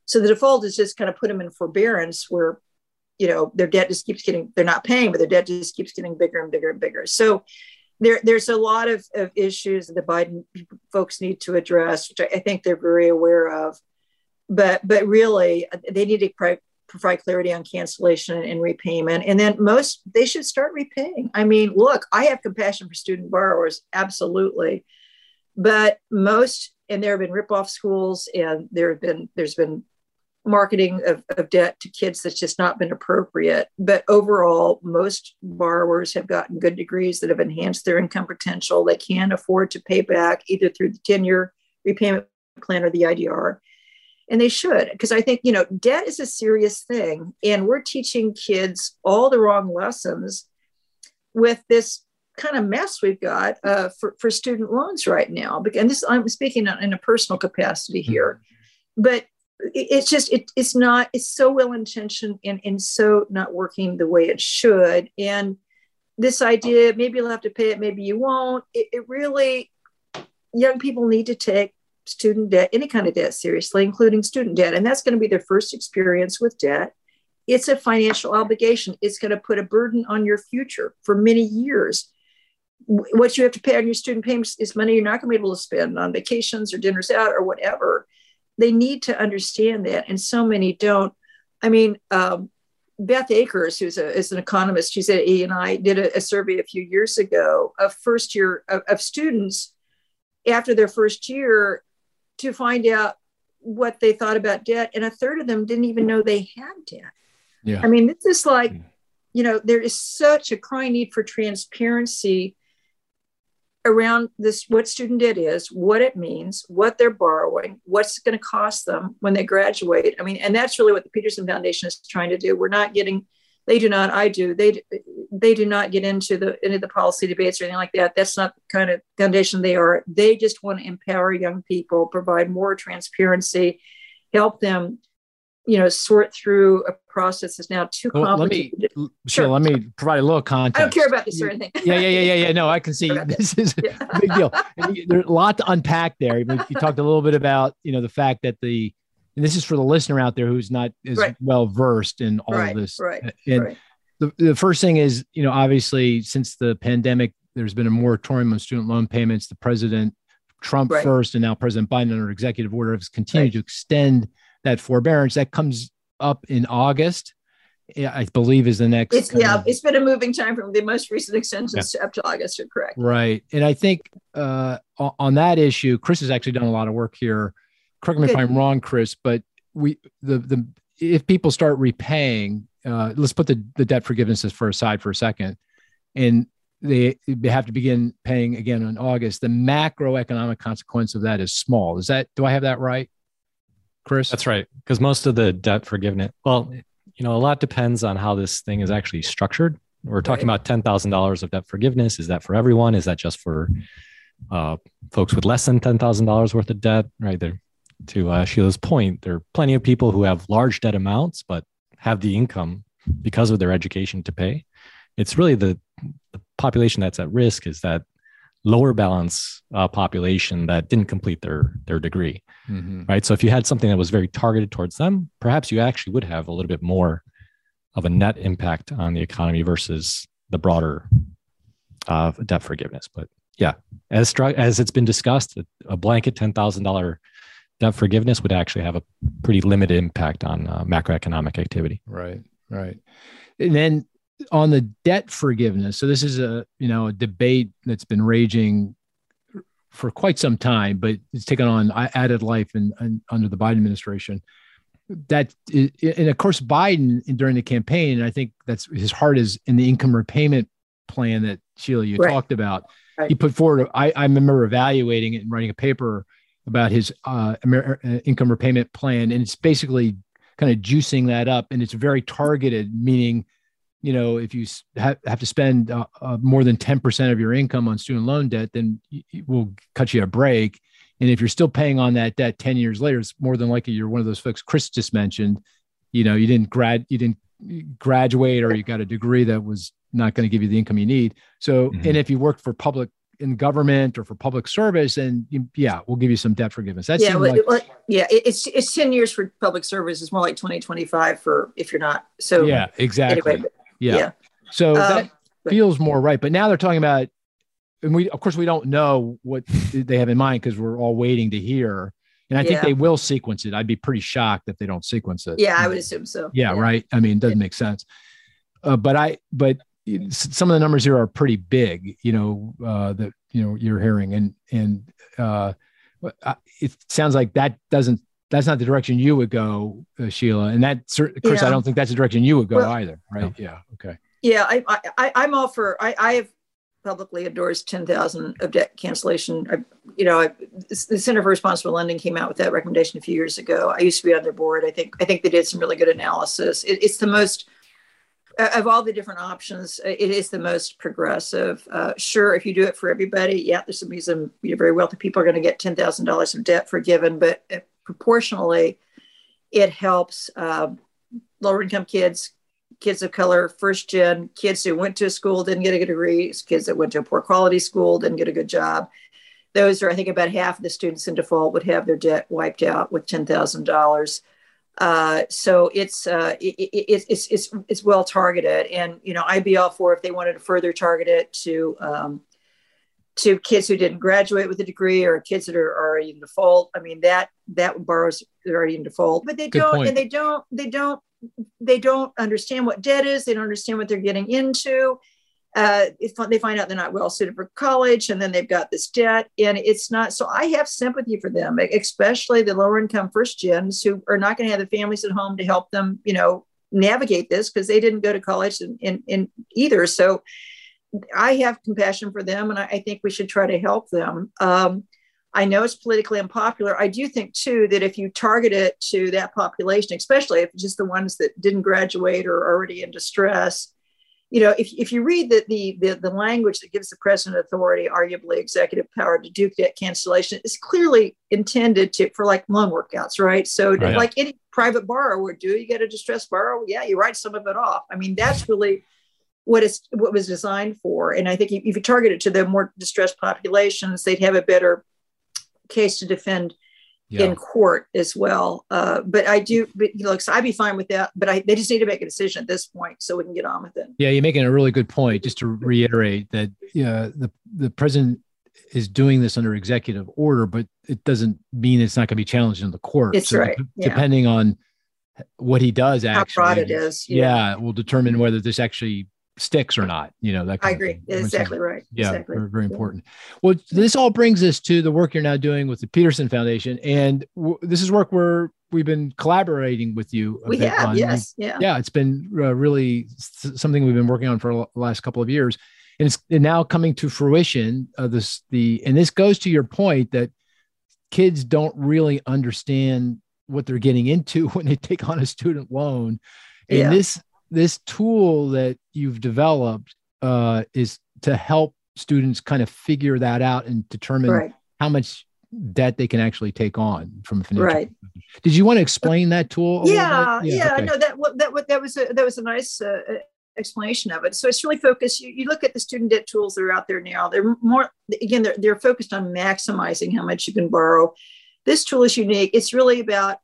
So the default is just kind of put them in forbearance where, you know, their debt just keeps getting, they're not paying, but their debt just keeps getting bigger and bigger and bigger. So there, there's a lot of, of issues that the Biden folks need to address, which I, I think they're very aware of. But but really, uh, they need to provide clarity on cancellation and repayment. And then most, they should start repaying. I mean, look, I have compassion for student borrowers, absolutely. But most, and there have been rip-off schools and there have been, there's been marketing of, of debt to kids that's just not been appropriate. But overall, most borrowers have gotten good degrees that have enhanced their income potential. They can afford to pay back either through the 10-year repayment plan or the IDR and they should because i think you know debt is a serious thing and we're teaching kids all the wrong lessons with this kind of mess we've got uh, for, for student loans right now and this i'm speaking in a personal capacity mm-hmm. here but it's just it, it's not it's so well intentioned and, and so not working the way it should and this idea maybe you'll have to pay it maybe you won't it, it really young people need to take student debt, any kind of debt seriously, including student debt. And that's going to be their first experience with debt. It's a financial obligation. It's going to put a burden on your future for many years. What you have to pay on your student payments is money you're not going to be able to spend on vacations or dinners out or whatever. They need to understand that. And so many don't. I mean, um, Beth Akers, who's a, is an economist, she's at E and I did a, a, survey a few years ago of first year of, of students after their first year to find out what they thought about debt, and a third of them didn't even know they had debt. Yeah. I mean, this is like, hmm. you know, there is such a crying need for transparency around this what student debt is, what it means, what they're borrowing, what's going to cost them when they graduate. I mean, and that's really what the Peterson Foundation is trying to do. We're not getting they do not i do they they do not get into the into the policy debates or anything like that that's not the kind of foundation they are they just want to empower young people provide more transparency help them you know sort through a process that's now too complicated. Let me, sure. let me provide a little context. I don't care about this or anything. yeah, yeah, yeah, yeah, yeah. No, I can see this is yeah. a big deal. There's a lot to unpack there. You talked a little bit about you know the fact that the and this is for the listener out there who's not as right. well versed in all right, of this. Right. And right. The, the first thing is, you know, obviously since the pandemic, there's been a moratorium on student loan payments. The president, Trump right. first, and now President Biden under executive order has continued to extend that forbearance. That comes up in August. I believe is the next. It's, yeah, it's been a moving time from the most recent extensions yeah. up to August. You're correct. Right, and I think uh, on that issue, Chris has actually done a lot of work here correct me Good. if I'm wrong, Chris, but we the the if people start repaying, uh, let's put the, the debt forgivenesses for aside for a second, and they, they have to begin paying again in August. The macroeconomic consequence of that is small. Is that do I have that right, Chris? That's right. Because most of the debt forgiveness, well, you know, a lot depends on how this thing is actually structured. We're talking right. about ten thousand dollars of debt forgiveness. Is that for everyone? Is that just for uh, folks with less than ten thousand dollars worth of debt? Right there to uh, Sheila's point, there are plenty of people who have large debt amounts, but have the income because of their education to pay. It's really the, the population that's at risk is that lower balance uh, population that didn't complete their their degree, mm-hmm. right? So if you had something that was very targeted towards them, perhaps you actually would have a little bit more of a net impact on the economy versus the broader uh, debt forgiveness. But yeah, as as it's been discussed, a blanket ten thousand dollar debt forgiveness would actually have a pretty limited impact on uh, macroeconomic activity. Right, right. And then on the debt forgiveness, so this is a you know a debate that's been raging for quite some time, but it's taken on added life in, in under the Biden administration. That is, and of course Biden during the campaign, I think that's his heart is in the income repayment plan that Sheila you right. talked about. Right. He put forward. I, I remember evaluating it and writing a paper about his uh, Amer- uh, income repayment plan, and it's basically kind of juicing that up, and it's very targeted, meaning, you know, if you ha- have to spend uh, uh, more than ten percent of your income on student loan debt, then we'll cut you a break. And if you're still paying on that debt ten years later, it's more than likely you're one of those folks Chris just mentioned. You know, you didn't grad, you didn't graduate, or you got a degree that was not going to give you the income you need. So, mm-hmm. and if you worked for public in government or for public service, and yeah, we'll give you some debt forgiveness. That's yeah, well, like, yeah, it's it's ten years for public service. It's more like twenty twenty five for if you're not. So yeah, exactly. Anyway, yeah. yeah. So um, that feels more right. But now they're talking about, and we of course we don't know what they have in mind because we're all waiting to hear. And I yeah. think they will sequence it. I'd be pretty shocked if they don't sequence it. Yeah, I would assume so. Yeah, yeah. right. I mean, it doesn't make sense. Uh, but I, but some of the numbers here are pretty big, you know, uh, that, you know, you're hearing and, and, uh, it sounds like that doesn't, that's not the direction you would go, uh, Sheila. And that, Chris, yeah. I don't think that's the direction you would go well, either. Right. No. Yeah. Okay. Yeah. I, I, I'm all for, I, I have publicly endorsed 10,000 of debt cancellation. I, you know, I, the Center for Responsible Lending came out with that recommendation a few years ago. I used to be on their board. I think, I think they did some really good analysis. It, it's the most, of all the different options, uh, it is the most progressive. Uh, sure, if you do it for everybody, yeah, there's some reason you know, very wealthy people are going to get ten thousand dollars of debt forgiven, but uh, proportionally, it helps uh, lower income kids, kids of color, first gen, kids who went to a school didn't get a good degree, kids that went to a poor quality school didn't get a good job. Those are, I think, about half of the students in default would have their debt wiped out with ten thousand dollars. Uh, so it's, uh, it, it, it's it's it's well targeted, and you know I'd be all for if they wanted to further target it to um, to kids who didn't graduate with a degree or kids that are already in default. I mean that that borrows are already in default, but they Good don't point. and they don't they don't they don't understand what debt is. They don't understand what they're getting into. Uh, they find out they're not well suited for college and then they've got this debt and it's not so i have sympathy for them especially the lower income first gens who are not going to have the families at home to help them you know navigate this because they didn't go to college in, in, in, either. So i have compassion for them and I, I think we should try to help them. Um, i know it's politically unpopular. I do think too that if you target it to that population especially if it's just the ones that didn't graduate or are already in distress you know, if, if you read the, the, the, the, language that gives the president authority, arguably executive power to do debt cancellation, is clearly intended to for like loan workouts, right? So, oh, right. like any private borrower would do, you get a distressed borrower, yeah, you write some of it off. I mean, that's really what is what was designed for. And I think if you target it to the more distressed populations, they'd have a better case to defend yeah. in court as well. Uh, but I do, but you know, so I'd be fine with that. But I, they just need to make a decision at this point so we can get on with it. Yeah, you're making a really good point. Just to reiterate that uh, the the president is doing this under executive order, but it doesn't mean it's not going to be challenged in the court. It's so right. yeah. Depending on what he does, actually, how broad it is, yeah. yeah, will determine whether this actually sticks or not. You know, that I agree. Exactly right. Yeah, exactly. very, very important. Well, this all brings us to the work you're now doing with the Peterson Foundation, and w- this is work where we've been collaborating with you. we have, on. yes, yeah, yeah. It's been uh, really something we've been working on for the last couple of years, and it's now coming to fruition. Uh, this the and this goes to your point that kids don't really understand what they're getting into when they take on a student loan. And yeah. this this tool that you've developed uh, is to help students kind of figure that out and determine right. how much debt they can actually take on from financial. Right. Did you want to explain that tool? Yeah, yeah, yeah. Okay. No, that that that was a that was a nice uh, explanation of it. So it's really focused. You, you look at the student debt tools that are out there now. They're more again. They're they're focused on maximizing how much you can borrow. This tool is unique. It's really about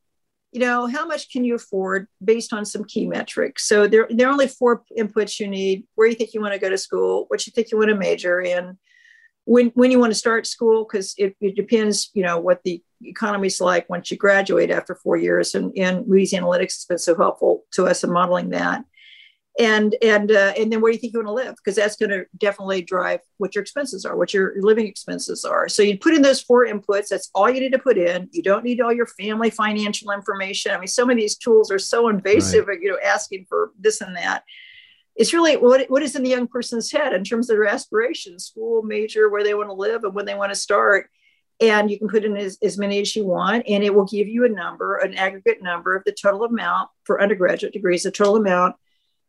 you know, how much can you afford based on some key metrics? So there, there are only four inputs you need where you think you want to go to school, what you think you want to major in, when, when you want to start school, because it, it depends, you know, what the economy's like once you graduate after four years. And, and Moody's Analytics has been so helpful to us in modeling that and and uh, and then where do you think you want to live? Because that's going to definitely drive what your expenses are what your living expenses are. So you put in those four inputs that's all you need to put in. You don't need all your family financial information. I mean some of these tools are so invasive right. you know asking for this and that. It's really what, what is in the young person's head in terms of their aspirations school major where they want to live and when they want to start. And you can put in as, as many as you want and it will give you a number an aggregate number of the total amount for undergraduate degrees the total amount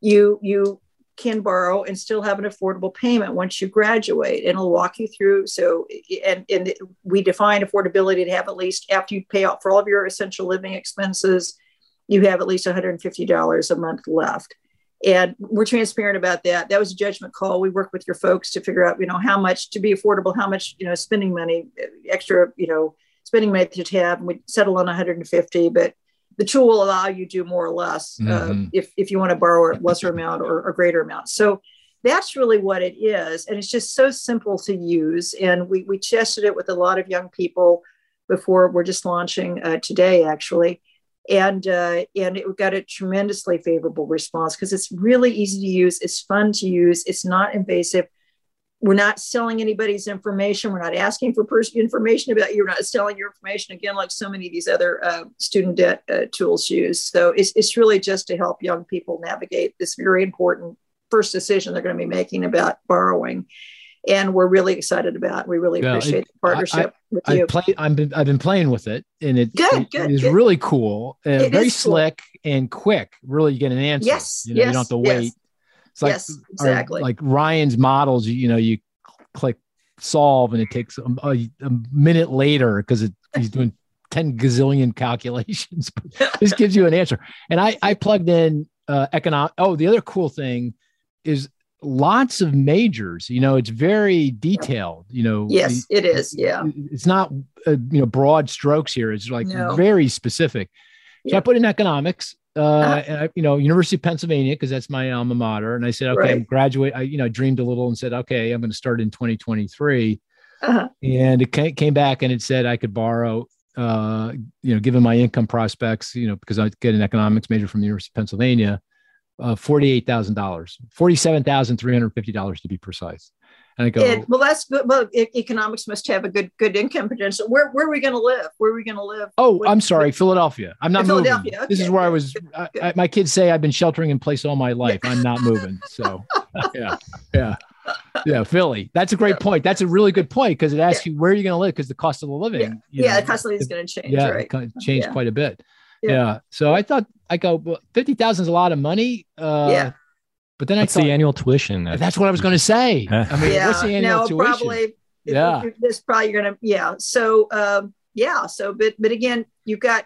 you you can borrow and still have an affordable payment once you graduate. And it'll walk you through so and, and we define affordability to have at least after you pay out for all of your essential living expenses you have at least $150 a month left. And we're transparent about that. That was a judgment call. We work with your folks to figure out you know how much to be affordable how much you know spending money extra you know spending money to have and we settle on 150 but the tool will allow you to do more or less uh, mm-hmm. if, if you want to borrow a lesser amount or a greater amount. So that's really what it is. And it's just so simple to use. And we, we tested it with a lot of young people before we're just launching uh, today, actually. And, uh, and it got a tremendously favorable response because it's really easy to use. It's fun to use. It's not invasive we're not selling anybody's information. We're not asking for personal information about you. We're not selling your information again, like so many of these other uh, student debt uh, tools use. So it's, it's really just to help young people navigate this very important first decision they're going to be making about borrowing. And we're really excited about. It. We really yeah, appreciate it, the partnership I, with I you. Play, I've been I've been playing with it, and it, good, it, good, it is good. really cool. Uh, very slick cool. and quick. Really, you get an answer. Yes, you, know, yes, you don't have to wait. Yes. It's like, yes, exactly. Like Ryan's models, you know, you click solve and it takes a, a, a minute later because he's doing 10 gazillion calculations. this gives you an answer. And I, I plugged in uh, economic. Oh, the other cool thing is lots of majors. You know, it's very detailed. You know, yes, it is. Yeah, it's not uh, you know broad strokes here. It's like no. very specific. So yeah. I put in economics, uh, uh you know, University of Pennsylvania, because that's my alma mater. And I said, okay, right. I'm graduate. I, you know, dreamed a little and said, okay, I'm going to start in 2023. Uh-huh. And it came back and it said I could borrow, uh, you know, given my income prospects, you know, because I get an economics major from the University of Pennsylvania, uh, forty-eight thousand dollars, forty-seven thousand three hundred fifty dollars to be precise. And I go, it, well, that's good. Well, economics must have a good good income potential. Where where are we going to live? Where are we going to live? Oh, what, I'm sorry, what, Philadelphia. I'm not moving. Okay. This is where I was. Good, good. I, my kids say I've been sheltering in place all my life. I'm not moving. So, yeah, yeah, yeah. Philly. That's a great point. That's a really good point because it asks yeah. you where are you going to live because the cost of the living. Yeah, yeah know, the cost of living is going to change. Yeah, right? change quite a bit. Yeah. So I thought I go well, fifty thousand is a lot of money. Uh, yeah but then What's I thought, the annual tuition. That's what I was going to say. I mean, yeah, what's the annual no, tuition? Probably, yeah, this probably going to yeah. So um, yeah, so but but again, you've got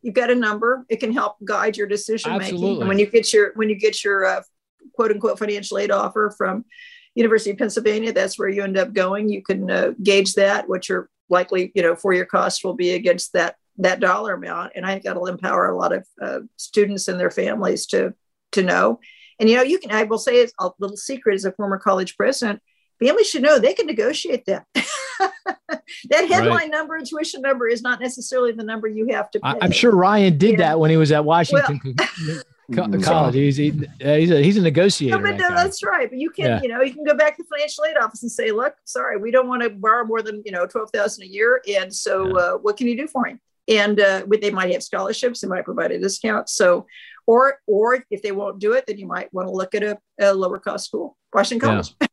you've got a number. It can help guide your decision making. And when you get your when you get your uh, quote unquote financial aid offer from University of Pennsylvania, that's where you end up going. You can uh, gauge that what your likely you know for your cost will be against that that dollar amount. And I think that'll empower a lot of uh, students and their families to to know and you know, you can I will say it's a little secret as a former college president, families should know they can negotiate that. that headline right. number and tuition number is not necessarily the number you have to pay. I'm sure Ryan did yeah. that when he was at Washington. Well, college. He's he, he's a he's a negotiator. No, but that that's right. But you can yeah. you know you can go back to the financial aid office and say, look, sorry, we don't want to borrow more than you know twelve thousand a year, and so yeah. uh, what can you do for him? And uh, they might have scholarships, they might provide a discount. So or or if they won't do it, then you might want to look at a, a lower cost school, Washington College. Yeah.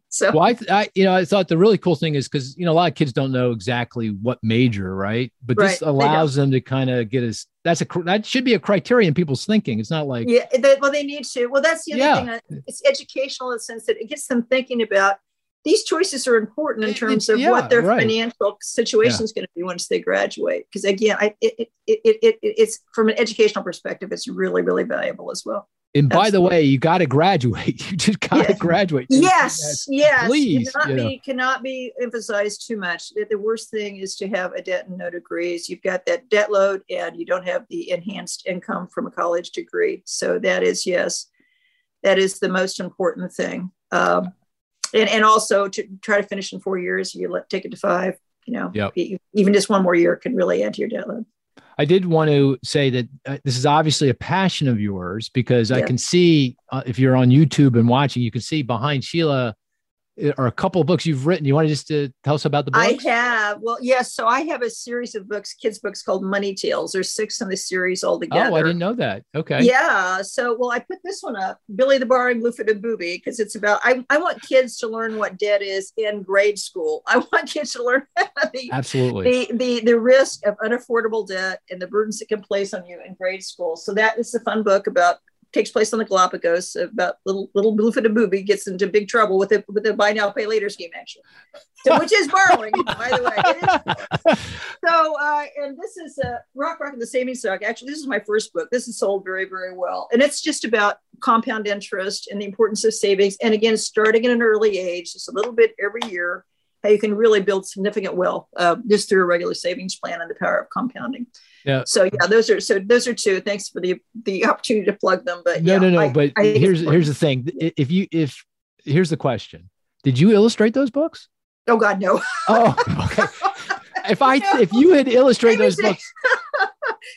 so well, I, I, you know I thought the really cool thing is because you know a lot of kids don't know exactly what major, right? But this right. allows them to kind of get as That's a that should be a criterion people's thinking. It's not like yeah, they, well they need to. Well, that's the other yeah. thing. Uh, it's educational in the sense that it gets them thinking about these choices are important in terms of yeah, what their right. financial situation yeah. is going to be once they graduate. Because again, I, it, it, it, it, it's from an educational perspective, it's really, really valuable as well. And by the way, you got to graduate. You just got to graduate. Yes, yes. Please, cannot be cannot be emphasized too much. The worst thing is to have a debt and no degrees. You've got that debt load, and you don't have the enhanced income from a college degree. So that is yes, that is the most important thing. Um, and and also to try to finish in four years, you let take it to five. You know, yep. even just one more year can really add to your debt load. I did want to say that uh, this is obviously a passion of yours because I can see uh, if you're on YouTube and watching, you can see behind Sheila or a couple of books you've written. You want to just uh, tell us about the books? I have. Well, yes. So I have a series of books, kids' books called Money Tales. There's six in the series altogether. Oh, I didn't know that. Okay. Yeah. So, well, I put this one up, Billy the Borrowing Blue-footed Booby, because it's about, I, I want kids to learn what debt is in grade school. I want kids to learn the, Absolutely. The, the, the risk of unaffordable debt and the burdens it can place on you in grade school. So that is a fun book about takes place on the Galapagos about little little blue-footed booby gets into big trouble with it with the buy now pay later scheme actually, so, which is borrowing by the way. so uh, and this is uh, Rock Brock and the Savings Shock. Actually, this is my first book. This is sold very very well, and it's just about compound interest and the importance of savings. And again, starting at an early age, just a little bit every year, how you can really build significant wealth uh, just through a regular savings plan and the power of compounding. Yeah. So yeah, those are so those are two. Thanks for the the opportunity to plug them. But no, yeah, no, no. I, but I here's here's the thing. If you if here's the question, did you illustrate those books? Oh God, no. Oh, okay. if I no. if you had illustrated those books,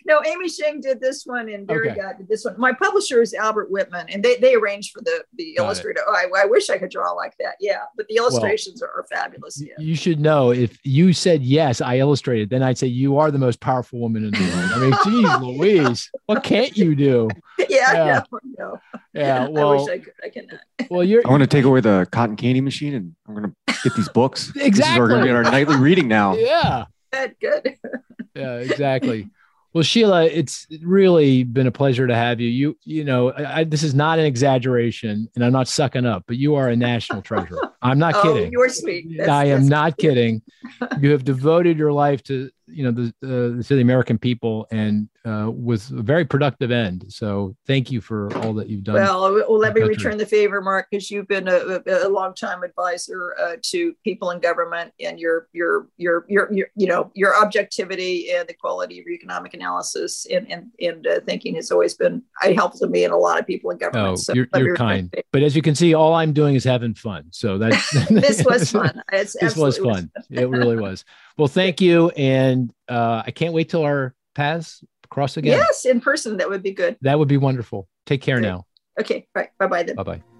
no, Amy Shing did this one and Barry okay. God did this one. My publisher is Albert Whitman, and they, they arranged for the the Got illustrator. Oh, I, I, wish I could draw like that. Yeah, but the illustrations well, are, are, fabulous. Yeah. You should know if you said yes, I illustrated, then I'd say you are the most powerful woman in the world. I mean, geez, Louise, what can't you do? Yeah, yeah. No, no. Yeah, well, I wish I could. I cannot. Well, you're. I want to take away the cotton candy machine, and I'm going to get these books. exactly. We're going to get our nightly reading now. Yeah. Good. Good. yeah. Exactly. Well, Sheila, it's really been a pleasure to have you. You, you know, I, this is not an exaggeration, and I'm not sucking up, but you are a national treasure. I'm not oh, kidding. You're sweet. That's, I am not kidding. you have devoted your life to you know the uh, to the American people and uh, with a very productive end. So thank you for all that you've done. Well, well let me country. return the favor, Mark, because you've been a, a, long time advisor uh, to people in government, and your your your your your you know your objectivity and the quality of your economic analysis and and and uh, thinking has always been it helps me and a lot of people in government. Oh, so you're, you're kind. But as you can see, all I'm doing is having fun. So that's this was fun. It's this was fun. was fun. It really was. Well, thank you, and uh, I can't wait till our paths cross again. Yes, in person. That would be good. That would be wonderful. Take care now. Okay. All right. Bye bye then. Bye bye.